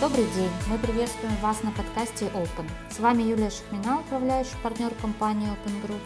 Добрый день! Мы приветствуем вас на подкасте Open. С вами Юлия Шахмина, управляющий партнер компании Open Group.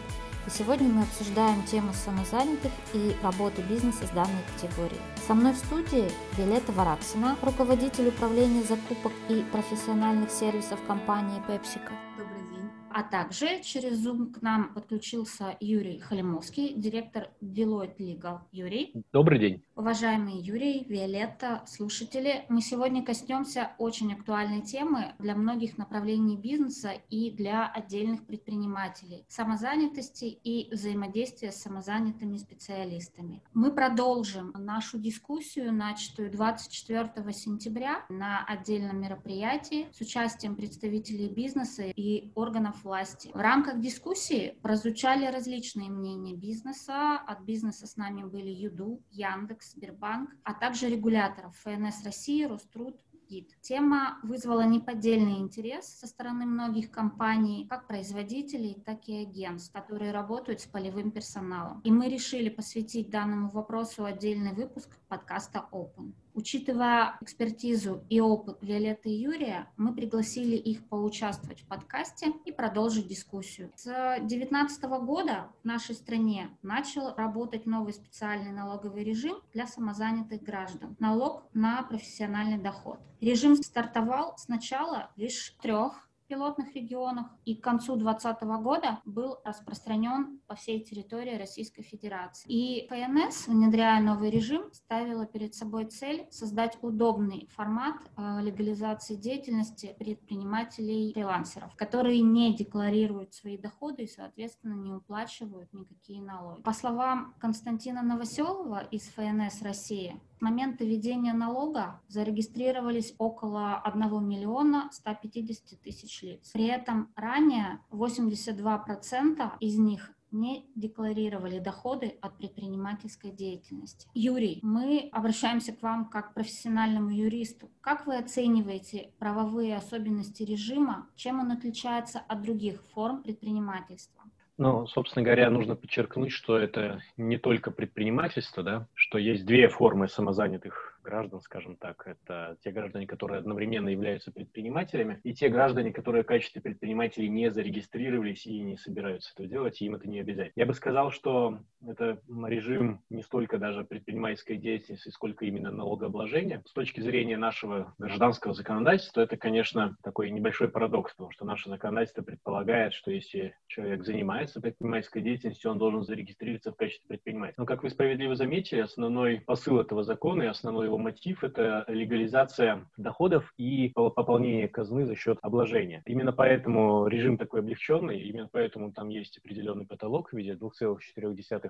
И сегодня мы обсуждаем тему самозанятых и работы бизнеса с данной категорией. Со мной в студии Виолетта Вараксина, руководитель управления закупок и профессиональных сервисов компании PepsiCo. Добрый день. А также через Zoom к нам подключился Юрий Халимовский, директор Deloitte Legal. Юрий. Добрый день. Уважаемый Юрий, Виолетта, слушатели, мы сегодня коснемся очень актуальной темы для многих направлений бизнеса и для отдельных предпринимателей – самозанятости и взаимодействия с самозанятыми специалистами. Мы продолжим нашу дискуссию, начатую 24 сентября на отдельном мероприятии с участием представителей бизнеса и органов власти. В рамках дискуссии прозвучали различные мнения бизнеса. От бизнеса с нами были Юду, Яндекс, Сбербанк, а также регуляторов ФНС России, Роструд, ГИД. Тема вызвала неподдельный интерес со стороны многих компаний, как производителей, так и агентств, которые работают с полевым персоналом. И мы решили посвятить данному вопросу отдельный выпуск подкаста Open. Учитывая экспертизу и опыт Виолетты и Юрия, мы пригласили их поучаствовать в подкасте и продолжить дискуссию. С 2019 года в нашей стране начал работать новый специальный налоговый режим для самозанятых граждан – налог на профессиональный доход. Режим стартовал сначала лишь в трех пилотных регионах и к концу 2020 года был распространен по всей территории Российской Федерации. И ФНС, внедряя новый режим, ставила перед собой цель создать удобный формат э, легализации деятельности предпринимателей-фрилансеров, которые не декларируют свои доходы и, соответственно, не уплачивают никакие налоги. По словам Константина Новоселова из ФНС России, момента введения налога зарегистрировались около 1 миллиона 150 тысяч лиц. При этом ранее 82% из них не декларировали доходы от предпринимательской деятельности. Юрий, мы обращаемся к вам как к профессиональному юристу. Как вы оцениваете правовые особенности режима? Чем он отличается от других форм предпринимательства? Ну, собственно говоря, нужно подчеркнуть, что это не только предпринимательство, да, что есть две формы самозанятых граждан, скажем так. Это те граждане, которые одновременно являются предпринимателями, и те граждане, которые в качестве предпринимателей не зарегистрировались и не собираются это делать, и им это не обязательно. Я бы сказал, что это режим не столько даже предпринимательской деятельности, сколько именно налогообложения. С точки зрения нашего гражданского законодательства, это, конечно, такой небольшой парадокс, потому что наше законодательство предполагает, что если человек занимается предпринимательской деятельностью, он должен зарегистрироваться в качестве предпринимателя. Но, как вы справедливо заметили, основной посыл этого закона и основной его мотив – это легализация доходов и пополнение казны за счет обложения. Именно поэтому режим такой облегченный, именно поэтому там есть определенный потолок в виде 2,4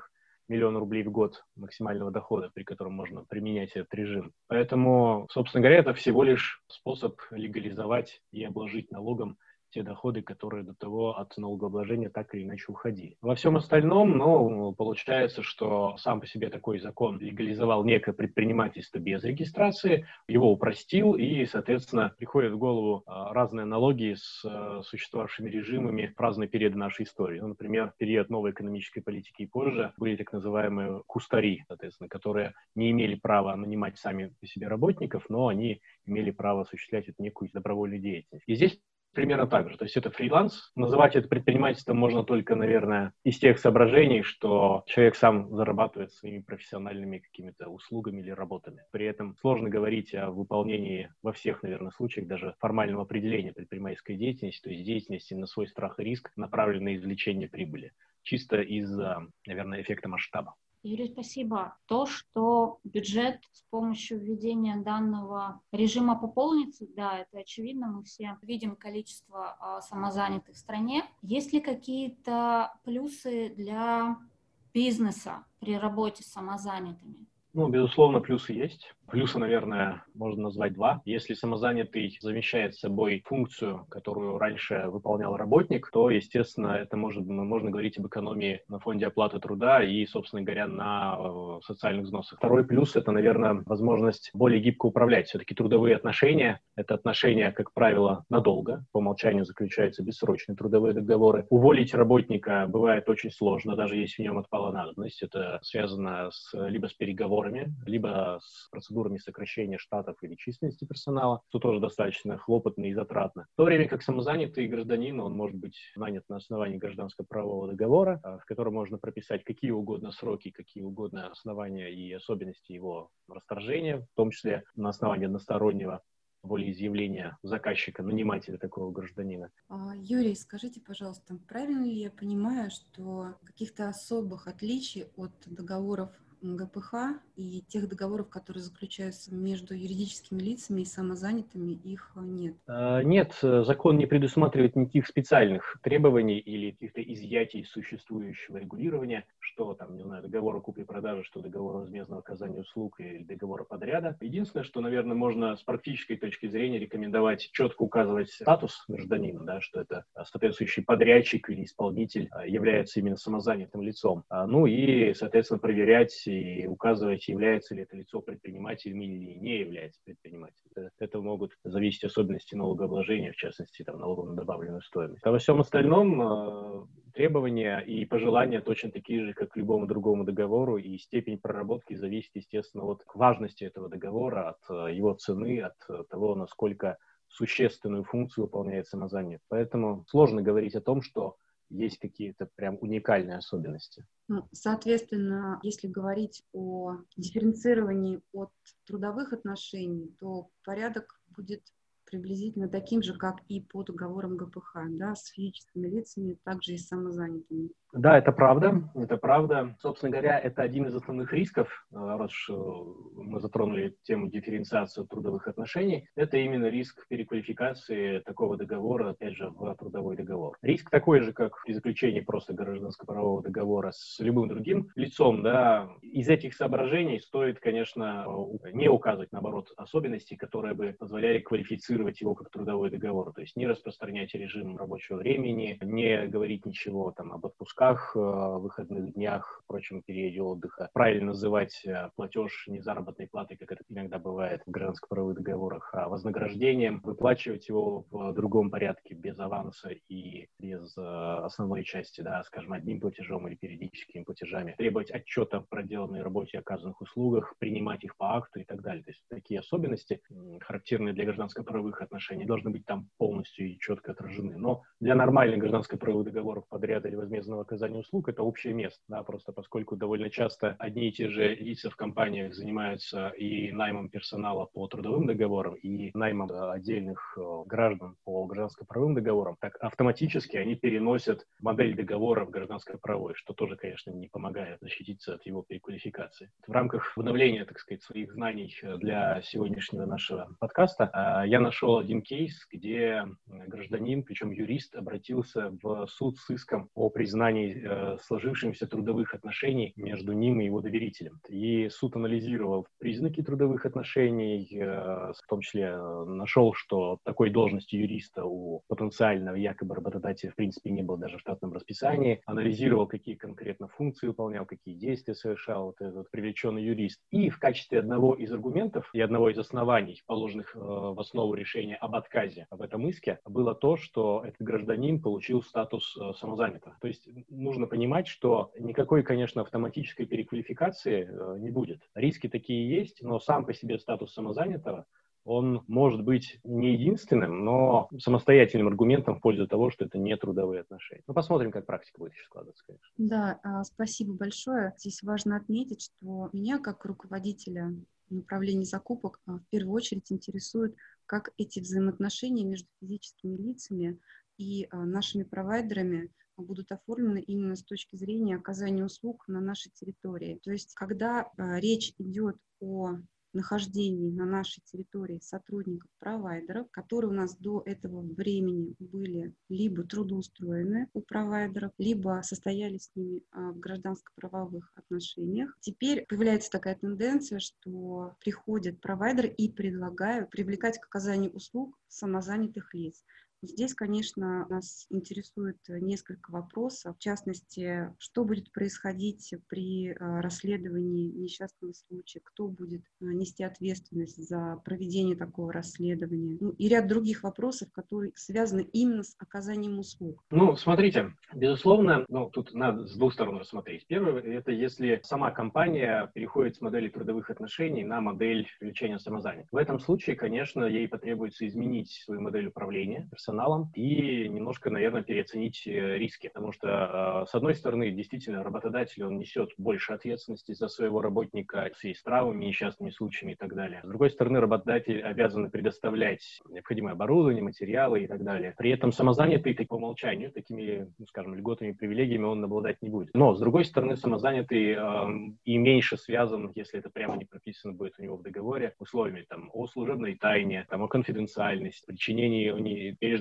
миллиона рублей в год максимального дохода, при котором можно применять этот режим. Поэтому, собственно говоря, это всего лишь способ легализовать и обложить налогом те доходы, которые до того от налогообложения так или иначе уходили. Во всем остальном, ну, получается, что сам по себе такой закон легализовал некое предпринимательство без регистрации, его упростил, и, соответственно, приходят в голову а, разные аналогии с а, существовавшими режимами в разные периоды нашей истории. Ну, например, период новой экономической политики и позже были так называемые кустари, соответственно, которые не имели права нанимать сами по себе работников, но они имели право осуществлять эту некую добровольную деятельность. И здесь примерно так же. То есть это фриланс. Называть это предпринимательством можно только, наверное, из тех соображений, что человек сам зарабатывает своими профессиональными какими-то услугами или работами. При этом сложно говорить о выполнении во всех, наверное, случаях даже формального определения предпринимательской деятельности, то есть деятельности на свой страх и риск, направленной на извлечение прибыли, чисто из-за, наверное, эффекта масштаба. Юрий, спасибо. То, что бюджет с помощью введения данного режима пополнится, да, это очевидно, мы все видим количество а, самозанятых в стране. Есть ли какие-то плюсы для бизнеса при работе с самозанятыми? Ну, безусловно, плюсы есть. Плюсы, наверное, можно назвать два. Если самозанятый замещает собой функцию, которую раньше выполнял работник, то, естественно, это может, можно говорить об экономии на фонде оплаты труда и, собственно говоря, на э, социальных взносах. Второй плюс — это, наверное, возможность более гибко управлять. Все-таки трудовые отношения — это отношения, как правило, надолго. По умолчанию заключаются бессрочные трудовые договоры. Уволить работника бывает очень сложно, даже если в нем отпала надобность. Это связано с, либо с переговорами договорами, либо с процедурами сокращения штатов или численности персонала, что тоже достаточно хлопотно и затратно. В то время как самозанятый гражданин, он может быть нанят на основании гражданско-правового договора, а, в котором можно прописать какие угодно сроки, какие угодно основания и особенности его расторжения, в том числе на основании одностороннего волеизъявления заказчика, нанимателя такого гражданина. А, Юрий, скажите, пожалуйста, правильно ли я понимаю, что каких-то особых отличий от договоров ГПХ и тех договоров, которые заключаются между юридическими лицами и самозанятыми, их нет? А, нет, закон не предусматривает никаких специальных требований или каких-то изъятий существующего регулирования, что там, не знаю, договор о купли-продаже, что договор о возмездном оказании услуг или договор подряда. Единственное, что, наверное, можно с практической точки зрения рекомендовать четко указывать статус гражданина, да, что это соответствующий подрядчик или исполнитель а, является именно самозанятым лицом. А, ну и, соответственно, проверять и указывать, является ли это лицо предпринимателем или не является предпринимателем. От этого могут зависеть особенности налогообложения, в частности, там, налогом на добавленную стоимость. А во всем остальном э, требования и пожелания точно такие же, как к любому другому договору, и степень проработки зависит, естественно, от важности этого договора, от э, его цены, от того, насколько существенную функцию выполняет самозанят. Поэтому сложно говорить о том, что есть какие-то прям уникальные особенности. Ну, соответственно, если говорить о дифференцировании от трудовых отношений, то порядок будет приблизительно таким же, как и по договорам ГПХ, да, с физическими лицами, также и с самозанятыми. Да, это правда, это правда. Собственно говоря, это один из основных рисков, э, раз мы затронули тему дифференциации трудовых отношений, это именно риск переквалификации такого договора, опять же, в трудовой договор. Риск такой же, как при заключении просто гражданско-правового договора с любым другим лицом, да, из этих соображений стоит, конечно, не указывать, наоборот, особенности, которые бы позволяли квалифицировать его как трудовой договор, то есть не распространять режим рабочего времени, не говорить ничего там об отпусках, отпусках, э, выходных днях, прочем периоде отдыха. Правильно называть э, платеж не заработной платой, как это иногда бывает в гражданско-правовых договорах, а вознаграждением, выплачивать его в другом порядке, без аванса и без э, основной части, да, скажем, одним платежом или периодическими платежами, требовать отчета о проделанной работе и оказанных услугах, принимать их по акту и так далее. То есть такие особенности, характерные для гражданско-правовых отношений, должны быть там полностью и четко отражены. Но для нормальных гражданско-правовых договоров подряда или возмездного оказания услуг, это общее место, да, просто поскольку довольно часто одни и те же лица в компаниях занимаются и наймом персонала по трудовым договорам, и наймом отдельных э, граждан по гражданско-правовым договорам, так автоматически они переносят модель договора в гражданско-правовой, что тоже, конечно, не помогает защититься от его переквалификации. В рамках обновления, так сказать, своих знаний для сегодняшнего нашего подкаста э, я нашел один кейс, где гражданин, причем юрист, обратился в суд с иском о признании э, сложившихся трудовых отношений между ним и его доверителем. И суд анализировал признаки трудовых отношений, э, в том числе э, нашел, что такой должности юриста у потенциального якобы работодателя в принципе не было даже в штатном расписании, анализировал, какие конкретно функции выполнял, какие действия совершал вот этот привлеченный юрист. И в качестве одного из аргументов и одного из оснований, положенных в основу решения об отказе в этом иске, было то, что этот гражданин получил статус самозанятого. То есть нужно понимать, что никакой, конечно, автоматической переквалификации э, не будет. Риски такие есть, но сам по себе статус самозанятого он может быть не единственным, но самостоятельным аргументом в пользу того, что это не трудовые отношения. Ну, посмотрим, как практика будет еще складываться, конечно. Да, а, спасибо большое. Здесь важно отметить, что меня, как руководителя направления закупок, а, в первую очередь интересует, как эти взаимоотношения между физическими лицами и а, нашими провайдерами будут оформлены именно с точки зрения оказания услуг на нашей территории. То есть, когда э, речь идет о нахождении на нашей территории сотрудников провайдеров, которые у нас до этого времени были либо трудоустроены у провайдеров, либо состояли с ними а, в гражданско-правовых отношениях. Теперь появляется такая тенденция, что приходят провайдеры и предлагают привлекать к оказанию услуг самозанятых лиц. Здесь, конечно, нас интересует несколько вопросов. В частности, что будет происходить при э, расследовании несчастного случая, кто будет э, нести ответственность за проведение такого расследования, ну, и ряд других вопросов, которые связаны именно с оказанием услуг. Ну, смотрите, безусловно, ну, тут надо с двух сторон рассмотреть. Первое, это если сама компания переходит с модели трудовых отношений на модель привлечения самозанятых. В этом случае, конечно, ей потребуется изменить свою модель управления персоналом, персоналом и немножко, наверное, переоценить э, риски. Потому что, э, с одной стороны, действительно, работодатель, он несет больше ответственности за своего работника в связи с травмами, несчастными случаями и так далее. С другой стороны, работодатель обязан предоставлять необходимое оборудование, материалы и так далее. При этом самозанятый по умолчанию такими, ну, скажем, льготами, привилегиями он обладать не будет. Но, с другой стороны, самозанятый э, и меньше связан, если это прямо не прописано будет у него в договоре, условиями там, о служебной тайне, там, о конфиденциальности, причинении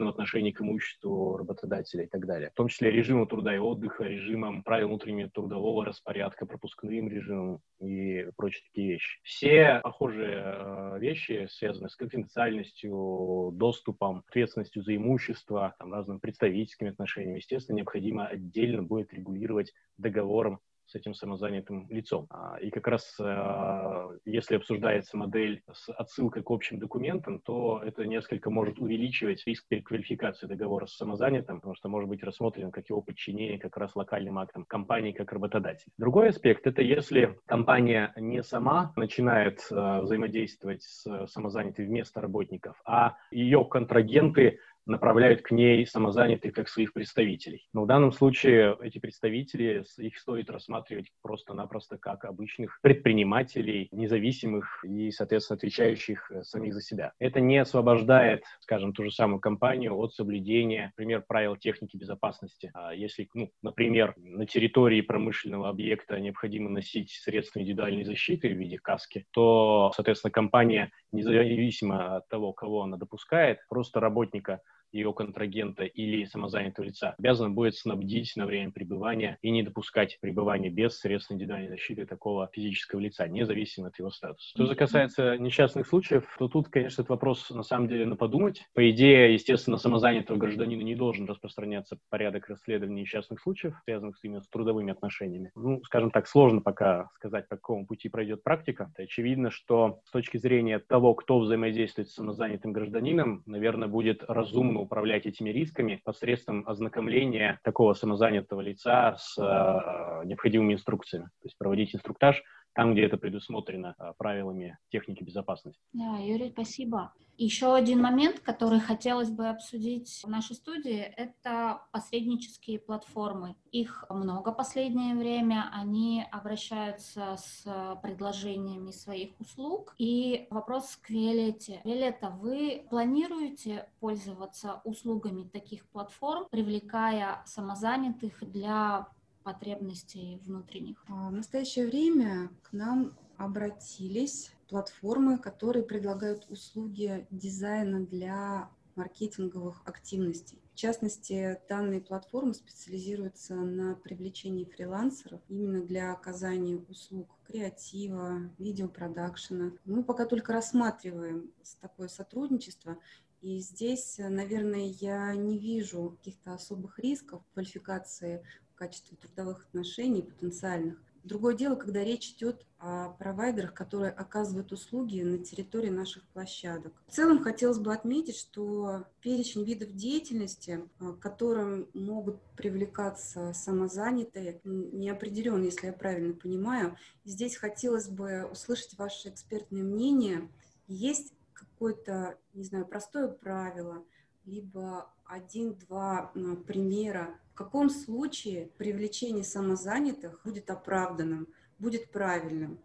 серьезном отношении к имуществу работодателя и так далее. В том числе режимом труда и отдыха, режимом правил внутреннего трудового распорядка, пропускным режимом и прочие такие вещи. Все похожие э, вещи связаны с конфиденциальностью, доступом, ответственностью за имущество, там, разными представительскими отношениями, естественно, необходимо отдельно будет регулировать договором с этим самозанятым лицом. А, и как раз э, если обсуждается модель с отсылкой к общим документам, то это несколько может увеличивать риск переквалификации договора с самозанятым, потому что может быть рассмотрен как его подчинение как раз локальным актом компании как работодатель. Другой аспект — это если компания не сама начинает э, взаимодействовать с самозанятой вместо работников, а ее контрагенты направляют к ней самозанятых как своих представителей. Но в данном случае эти представители, их стоит рассматривать просто-напросто как обычных предпринимателей, независимых и, соответственно, отвечающих э, самих за себя. Это не освобождает, скажем, ту же самую компанию от соблюдения, например, правил техники безопасности. А если, ну, например, на территории промышленного объекта необходимо носить средства индивидуальной защиты в виде каски, то, соответственно, компания, независимо от того, кого она допускает, просто работника ее контрагента или самозанятого лица обязан будет снабдить на время пребывания и не допускать пребывания без средств индивидуальной защиты такого физического лица, независимо от его статуса. Что же касается несчастных случаев, то тут, конечно, этот вопрос на самом деле на подумать. По идее, естественно, самозанятого гражданина не должен распространяться порядок расследования несчастных случаев, связанных именно с трудовыми отношениями. Ну, скажем так, сложно пока сказать, по какому пути пройдет практика. Очевидно, что с точки зрения того, кто взаимодействует с самозанятым гражданином, наверное, будет разумно управлять этими рисками посредством ознакомления такого самозанятого лица с э, необходимыми инструкциями. То есть проводить инструктаж там, где это предусмотрено а, правилами техники безопасности. Да, Юрий, спасибо. Еще один момент, который хотелось бы обсудить в нашей студии, это посреднические платформы. Их много последнее время, они обращаются с предложениями своих услуг. И вопрос к Виолетте. Виолетта, вы планируете пользоваться услугами таких платформ, привлекая самозанятых для потребностей внутренних? А, в настоящее время к нам обратились платформы, которые предлагают услуги дизайна для маркетинговых активностей. В частности, данные платформы специализируются на привлечении фрилансеров именно для оказания услуг креатива, видеопродакшена. Мы пока только рассматриваем такое сотрудничество, и здесь, наверное, я не вижу каких-то особых рисков квалификации качестве трудовых отношений потенциальных. Другое дело, когда речь идет о провайдерах, которые оказывают услуги на территории наших площадок. В целом хотелось бы отметить, что перечень видов деятельности, а, к которым могут привлекаться самозанятые, не определен, если я правильно понимаю. Здесь хотелось бы услышать ваше экспертное мнение. Есть какое-то, не знаю, простое правило, либо один-два примера в каком случае привлечение самозанятых будет оправданным, будет правильным?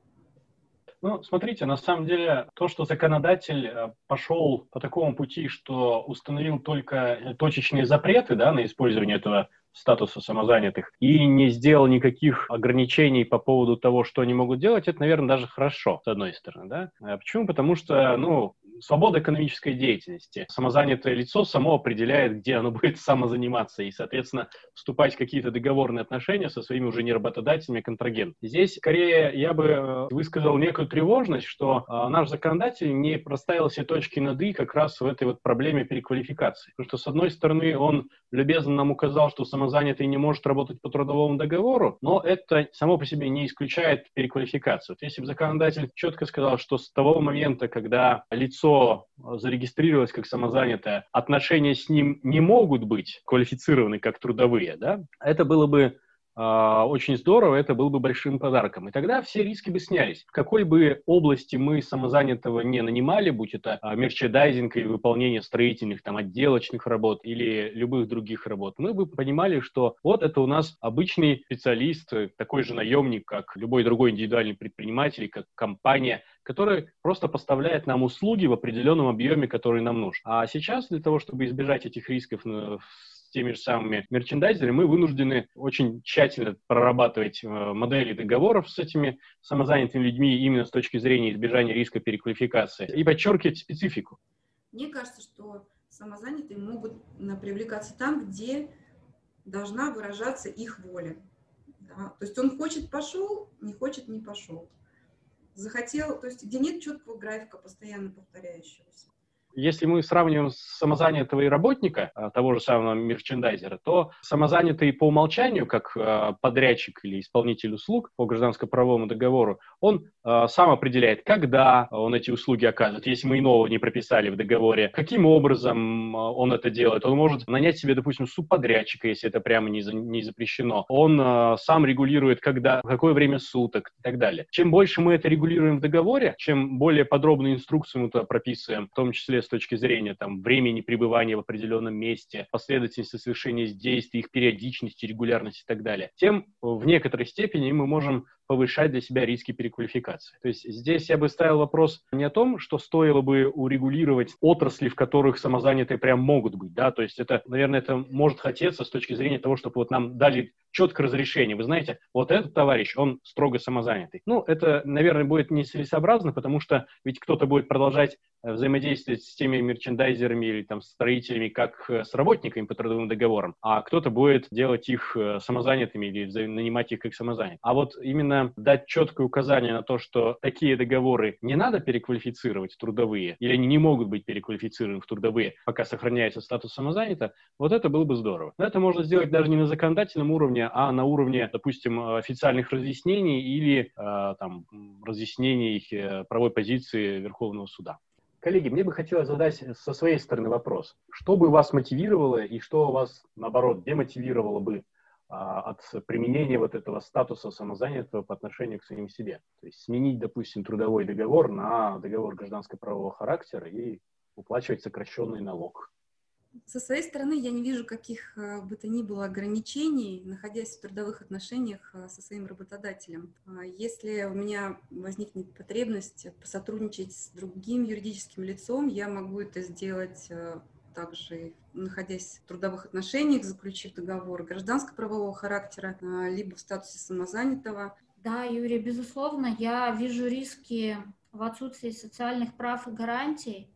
Ну, смотрите, на самом деле, то, что законодатель э, пошел по такому пути, что установил только точечные запреты да, на использование этого статуса самозанятых и не сделал никаких ограничений по поводу того, что они могут делать, это, наверное, даже хорошо, с одной стороны. Да? А почему? Потому что, ну, свобода экономической деятельности. Самозанятое лицо само определяет, где оно будет самозаниматься и, соответственно, вступать в какие-то договорные отношения со своими уже не работодателями, а контрагентами. Здесь, скорее, я бы э, высказал некую тревожность, что э, наш законодатель не проставил все точки над «и» как раз в этой вот проблеме переквалификации. Потому что, с одной стороны, он любезно нам указал, что самозанятый не может работать по трудовому договору, но это само по себе не исключает переквалификацию. Вот если бы законодатель четко сказал, что с того момента, когда лицо зарегистрировалось как самозанятое, отношения с ним не могут быть квалифицированы как трудовые, да, это было бы очень здорово, это был бы большим подарком. И тогда все риски бы снялись. В какой бы области мы самозанятого не нанимали, будь это а, мерчендайзинг или выполнение строительных, там, отделочных работ или любых других работ, мы бы понимали, что вот это у нас обычный специалист, такой же наемник, как любой другой индивидуальный предприниматель, как компания, который просто поставляет нам услуги в определенном объеме, который нам нужен. А сейчас для того, чтобы избежать этих рисков в теми же самыми мерчендайзерами, мы вынуждены очень тщательно прорабатывать э, модели договоров с этими самозанятыми людьми именно с точки зрения избежания риска переквалификации и подчеркивать специфику. Мне кажется, что самозанятые могут привлекаться там, где должна выражаться их воля. Да? То есть он хочет – пошел, не хочет – не пошел. Захотел, то есть где нет четкого графика, постоянно повторяющегося если мы сравниваем самозанятого и работника, а, того же самого мерчендайзера, то самозанятый по умолчанию, как а, подрядчик или исполнитель услуг по гражданско-правовому договору, он а, сам определяет, когда он эти услуги оказывает, если мы иного не прописали в договоре, каким образом он это делает. Он может нанять себе, допустим, субподрядчика, если это прямо не, не запрещено. Он сам регулирует, когда, в какое время суток и так далее. Чем больше мы это регулируем в договоре, чем более подробную инструкцию мы туда прописываем, в том числе с точки зрения там, времени пребывания в определенном месте, последовательности совершения действий, их периодичности, регулярности и так далее, тем в некоторой степени мы можем повышать для себя риски переквалификации. То есть здесь я бы ставил вопрос не о том, что стоило бы урегулировать отрасли, в которых самозанятые прям могут быть, да, то есть это, наверное, это может хотеться с точки зрения того, чтобы вот нам дали четкое разрешение. Вы знаете, вот этот товарищ, он строго самозанятый. Ну, это, наверное, будет нецелесообразно, потому что ведь кто-то будет продолжать э, взаимодействовать с теми мерчендайзерами или там строителями, как э, с работниками по трудовым договорам, а кто-то будет делать их э, самозанятыми или нанимать их как самозанятых. А вот именно именно дать четкое указание на то, что такие договоры не надо переквалифицировать в трудовые, или они не могут быть переквалифицированы в трудовые, пока сохраняется статус самозанято, вот это было бы здорово. Но это можно сделать даже не на законодательном уровне, а на уровне, допустим, официальных разъяснений или э, там, разъяснений э, правовой позиции Верховного суда. Коллеги, мне бы хотелось задать со своей стороны вопрос. Что бы вас мотивировало и что вас, наоборот, демотивировало бы от применения вот этого статуса самозанятого по отношению к самим себе. То есть сменить, допустим, трудовой договор на договор гражданско-правового характера и уплачивать сокращенный налог. Со своей стороны я не вижу каких э, бы то ни было ограничений, находясь в трудовых отношениях э, со своим работодателем. А если у меня возникнет потребность посотрудничать с другим юридическим лицом, я могу это сделать э, также находясь в трудовых отношениях, заключив договор гражданско-правового характера, а, либо в статусе самозанятого. Да, Юрий, безусловно, я вижу риски в отсутствии социальных прав и гарантий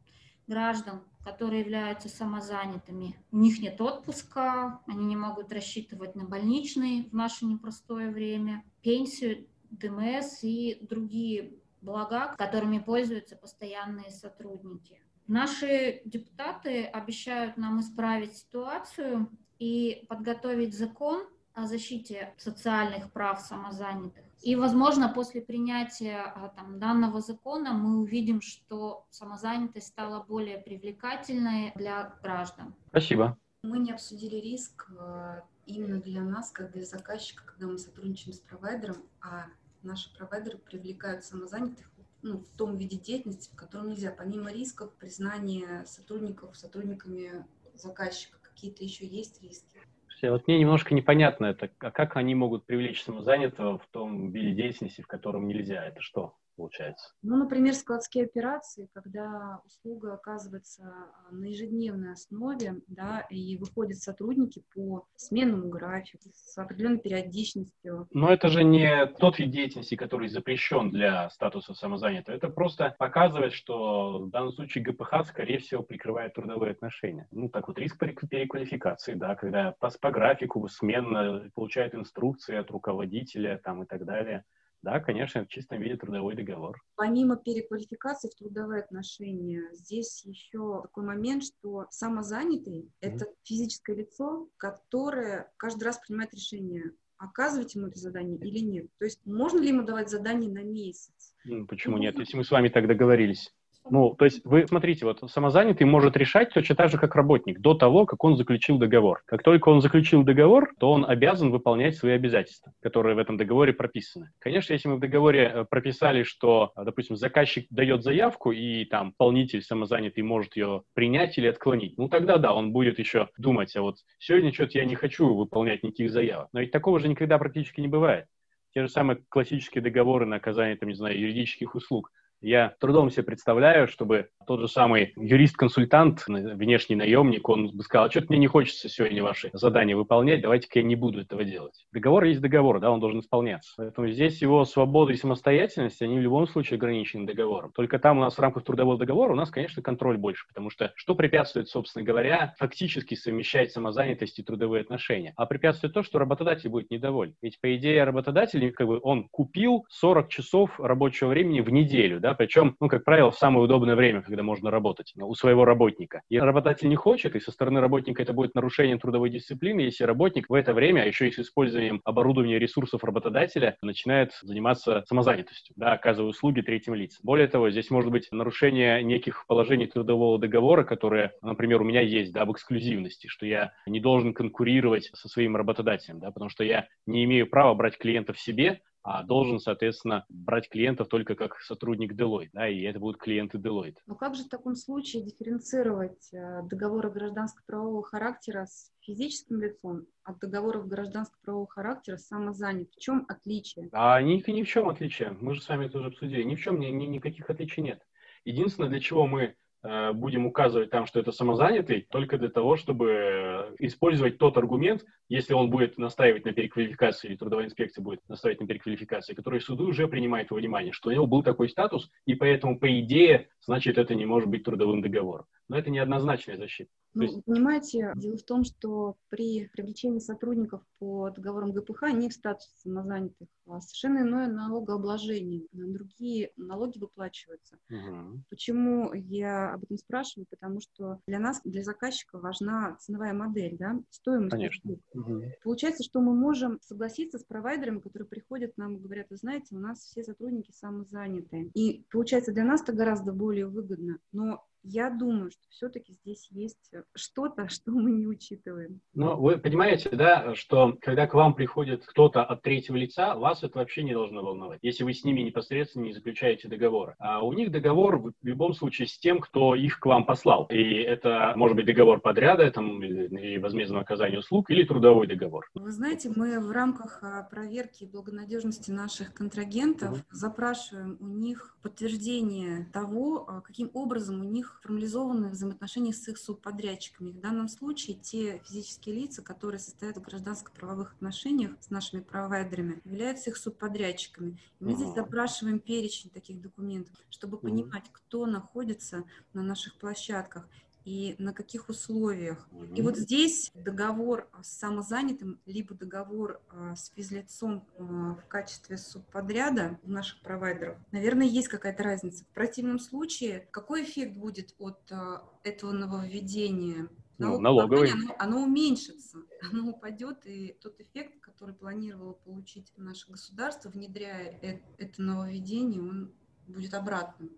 граждан, которые являются самозанятыми. У них нет отпуска, они не могут рассчитывать на больничный в наше непростое время, пенсию, ДМС и другие блага, которыми пользуются постоянные сотрудники. Наши депутаты обещают нам исправить ситуацию и подготовить закон о защите социальных прав самозанятых. И, возможно, после принятия а, там, данного закона мы увидим, что самозанятость стала более привлекательной для граждан. Спасибо. Мы не обсудили риск э, именно для нас, как для заказчика, когда мы сотрудничаем с провайдером, а наши провайдеры привлекают самозанятых ну, в том виде деятельности, в котором нельзя. Помимо рисков, признания сотрудников сотрудниками заказчика, какие-то еще есть риски? Вот мне немножко непонятно это, а как они могут привлечь самозанятого в том виде деятельности, в котором нельзя? Это что? Получается? Ну, например, складские операции, когда услуга оказывается а, на ежедневной основе, да, и выходят сотрудники по сменному графику с определенной периодичностью. Но это же не тот вид деятельности, который запрещен для статуса самозанятого. Это просто показывает, что в данном случае ГПХ, скорее всего, прикрывает трудовые отношения. Ну, так вот, риск переквалификации, да, когда по, по графику сменно получают инструкции от руководителя там и так далее. Да, конечно, в чистом виде трудовой договор. Помимо переквалификации в трудовые отношения, здесь еще такой момент, что самозанятый mm-hmm. это физическое лицо, которое каждый раз принимает решение, оказывать ему это задание или нет. То есть можно ли ему давать задание на месяц? Ну, почему нет, если мы с вами так договорились? Ну, то есть вы смотрите, вот самозанятый может решать точно так же, как работник, до того, как он заключил договор. Как только он заключил договор, то он обязан выполнять свои обязательства, которые в этом договоре прописаны. Конечно, если мы в договоре э, прописали, что, э, допустим, заказчик дает заявку, и там полнитель самозанятый может ее принять или отклонить, ну тогда да, он будет еще думать, а вот сегодня что-то я не хочу выполнять никаких заявок. Но ведь такого же никогда практически не бывает. Те же самые классические договоры на оказание, там, не знаю, юридических услуг – я трудом себе представляю, чтобы тот же самый юрист-консультант, внешний наемник, он бы сказал, что-то мне не хочется сегодня ваши задания выполнять, давайте-ка я не буду этого делать. Договор есть договор, да, он должен исполняться. Поэтому здесь его свобода и самостоятельность, они в любом случае ограничены договором. Только там у нас в рамках трудового договора у нас, конечно, контроль больше, потому что что препятствует, собственно говоря, фактически совмещать самозанятость и трудовые отношения? А препятствует то, что работодатель будет недоволен. Ведь, по идее, работодатель, как бы, он купил 40 часов рабочего времени в неделю, да, причем, ну, как правило, в самое удобное время, когда можно работать у своего работника. И работодатель не хочет, и со стороны работника это будет нарушением трудовой дисциплины, если работник в это время, а еще и с использованием оборудования ресурсов работодателя, начинает заниматься самозанятостью, да, оказывая услуги третьим лицам. Более того, здесь может быть нарушение неких положений трудового договора, которые, например, у меня есть, да, об эксклюзивности, что я не должен конкурировать со своим работодателем, да, потому что я не имею права брать клиентов себе, а должен, соответственно, брать клиентов только как сотрудник Deloitte, да, и это будут клиенты Deloitte. Но как же в таком случае дифференцировать э, договоры гражданско-правового характера с физическим лицом от договоров гражданско-правового характера с самозанят? В чем отличие? А ни, ни в чем отличие. Мы же с вами это уже обсудили. Ни в чем ни, ни, никаких отличий нет. Единственное, для чего мы будем указывать там, что это самозанятый, только для того, чтобы использовать тот аргумент, если он будет настаивать на переквалификации, или трудовая инспекция будет настаивать на переквалификации, который суды уже принимает во внимание, что у него был такой статус, и поэтому, по идее, значит, это не может быть трудовым договором. Но это неоднозначная защита. Ну, есть... понимаете, дело в том, что при привлечении сотрудников по договорам ГПХ не в статусе самозанятых, а совершенно иное налогообложение. Другие налоги выплачиваются. Угу. Почему я об этом спрашиваю? Потому что для нас, для заказчика важна ценовая модель, да, стоимость Конечно. Угу. Получается, что мы можем согласиться с провайдерами, которые приходят к нам и говорят, вы знаете, у нас все сотрудники самозанятые. И получается, для нас это гораздо более выгодно. Но я думаю, что все-таки здесь есть э, что-то, что мы не учитываем. Ну, вы понимаете, да, что когда к вам приходит кто-то от третьего лица, вас это вообще не должно волновать, если вы с ними непосредственно не заключаете договор. А у них договор в любом случае с тем, кто их к вам послал. И это может быть договор подряда, там, или возмездного оказания услуг, или трудовой договор. Вы знаете, мы в рамках а, проверки благонадежности наших контрагентов угу. запрашиваем у них подтверждение того, а, каким образом у них них формализованы взаимоотношения с их субподрядчиками. В данном случае те физические лица, которые состоят в гражданско-правовых отношениях с нашими провайдерами, являются их субподрядчиками. И мы здесь запрашиваем перечень таких документов, чтобы понимать, кто находится на наших площадках и на каких условиях. Mm-hmm. И вот здесь договор с самозанятым, либо договор а, с физлицом а, в качестве субподряда у наших провайдеров, наверное, есть какая-то разница. В противном случае, какой эффект будет от а, этого нововведения? Ну, налоговый. Оно, оно уменьшится, оно упадет, и тот эффект, который планировало получить наше государство, внедряя это, это нововведение, он будет обратным.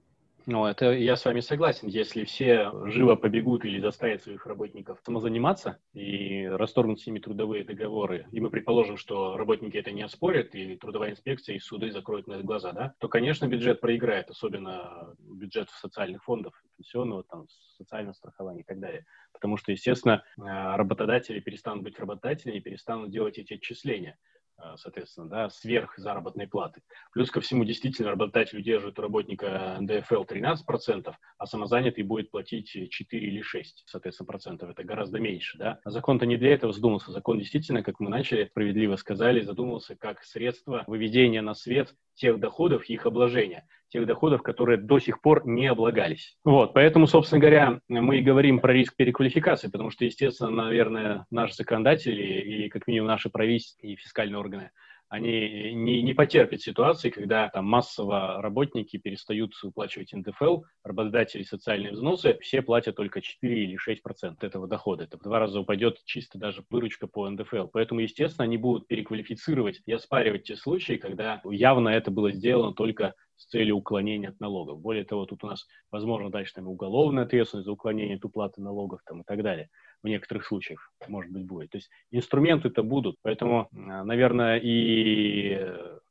Ну, это я с вами согласен. Если все живо побегут или заставят своих работников самозаниматься и расторгнут с ними трудовые договоры, и мы предположим, что работники это не оспорят, и трудовая инспекция и суды закроют на это глаза, да, то, конечно, бюджет проиграет, особенно бюджет социальных фондов, пенсионного, там, социального страхования и так далее. Потому что, естественно, работодатели перестанут быть работодателями и перестанут делать эти отчисления. Э, соответственно, да, сверх заработной платы. Плюс ко всему, действительно, работодатель удерживает у работника НДФЛ 13%, а самозанятый будет платить 4 или 6, соответственно, процентов. Это гораздо меньше, да. А закон-то не для этого задумался. Закон действительно, как мы начали, справедливо сказали, задумался как средство выведения на свет тех доходов их обложения тех доходов, которые до сих пор не облагались. Вот, поэтому, собственно говоря, мы и говорим про риск переквалификации, потому что, естественно, наверное, наши законодатели и, как минимум, наши правительства и фискальные органы они не, не потерпят ситуации, когда там массово работники перестают уплачивать НДФЛ, работодатели социальные взносы, все платят только 4 или 6 процентов этого дохода. Это в два раза упадет чисто даже выручка по НДФЛ. Поэтому, естественно, они будут переквалифицировать и оспаривать те случаи, когда явно это было сделано только с целью уклонения от налогов. Более того, тут у нас, возможно, дальше там уголовная ответственность за уклонение от уплаты налогов там, и так далее. В некоторых случаях, может быть, будет. То есть инструменты-то будут. Поэтому, наверное, и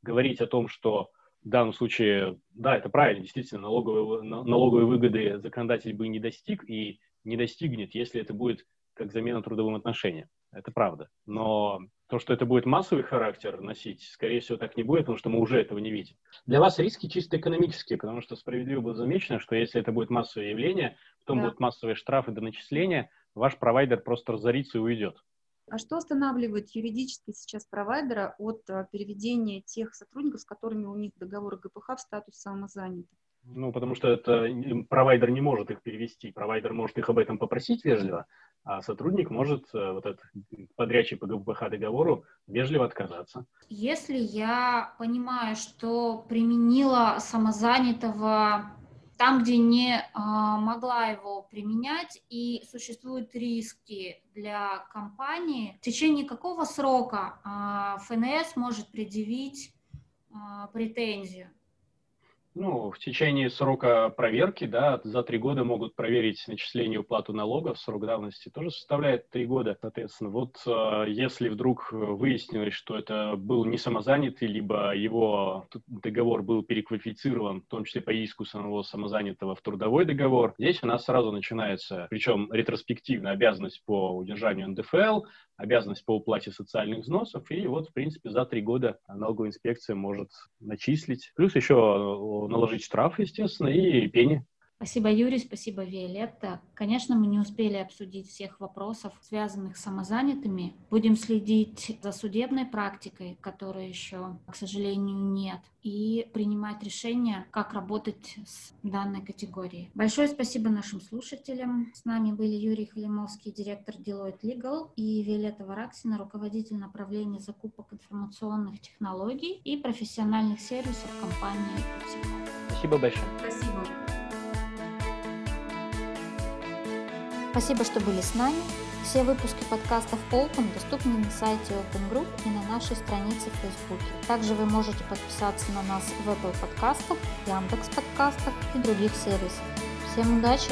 говорить о том, что в данном случае, да, это правильно, действительно, налоговые, налоговые выгоды законодатель бы не достиг и не достигнет, если это будет как замена трудовым отношениям. Это правда. Но то, что это будет массовый характер носить, скорее всего, так не будет, потому что мы уже этого не видим. Для вас риски чисто экономические, потому что справедливо было замечено, что если это будет массовое явление, потом да. будут массовые штрафы до начисления, ваш провайдер просто разорится и уйдет. А что останавливает юридически сейчас провайдера от э, переведения тех сотрудников, с которыми у них договор ГПХ в статус самозанятых? Ну, потому что это провайдер не может их перевести. Провайдер может их об этом попросить вежливо, а сотрудник может э, вот этот подрядчик по ГПХ договору вежливо отказаться. Если я понимаю, что применила самозанятого там, где не а, могла его применять, и существуют риски для компании, в течение какого срока а, ФНС может предъявить а, претензию? Ну, в течение срока проверки, да, за три года могут проверить начисление уплату налогов. Срок давности тоже составляет три года, соответственно. Вот э, если вдруг выяснилось, что это был не самозанятый, либо его договор был переквалифицирован, в том числе по иску самого самозанятого в трудовой договор, здесь у нас сразу начинается, причем ретроспективно, обязанность по удержанию НДФЛ, обязанность по уплате социальных взносов, и вот, в принципе, за три года налоговая инспекция может начислить. Плюс еще э, наложить штраф, естественно, и пени. Спасибо, Юрий, спасибо, Виолетта. Конечно, мы не успели обсудить всех вопросов, связанных с самозанятыми. Будем следить за судебной практикой, которой еще, к сожалению, нет, и принимать решения, как работать с данной категорией. Большое спасибо нашим слушателям. С нами были Юрий Халимовский, директор Deloitte Legal, и Виолетта Вараксина, руководитель направления закупок информационных технологий и профессиональных сервисов компании Спасибо большое. Спасибо. Спасибо, что были с нами. Все выпуски подкастов Open доступны на сайте Open Group и на нашей странице в Фейсбуке. Также вы можете подписаться на нас в Apple подкастах, Яндекс подкастах и других сервисах. Всем удачи!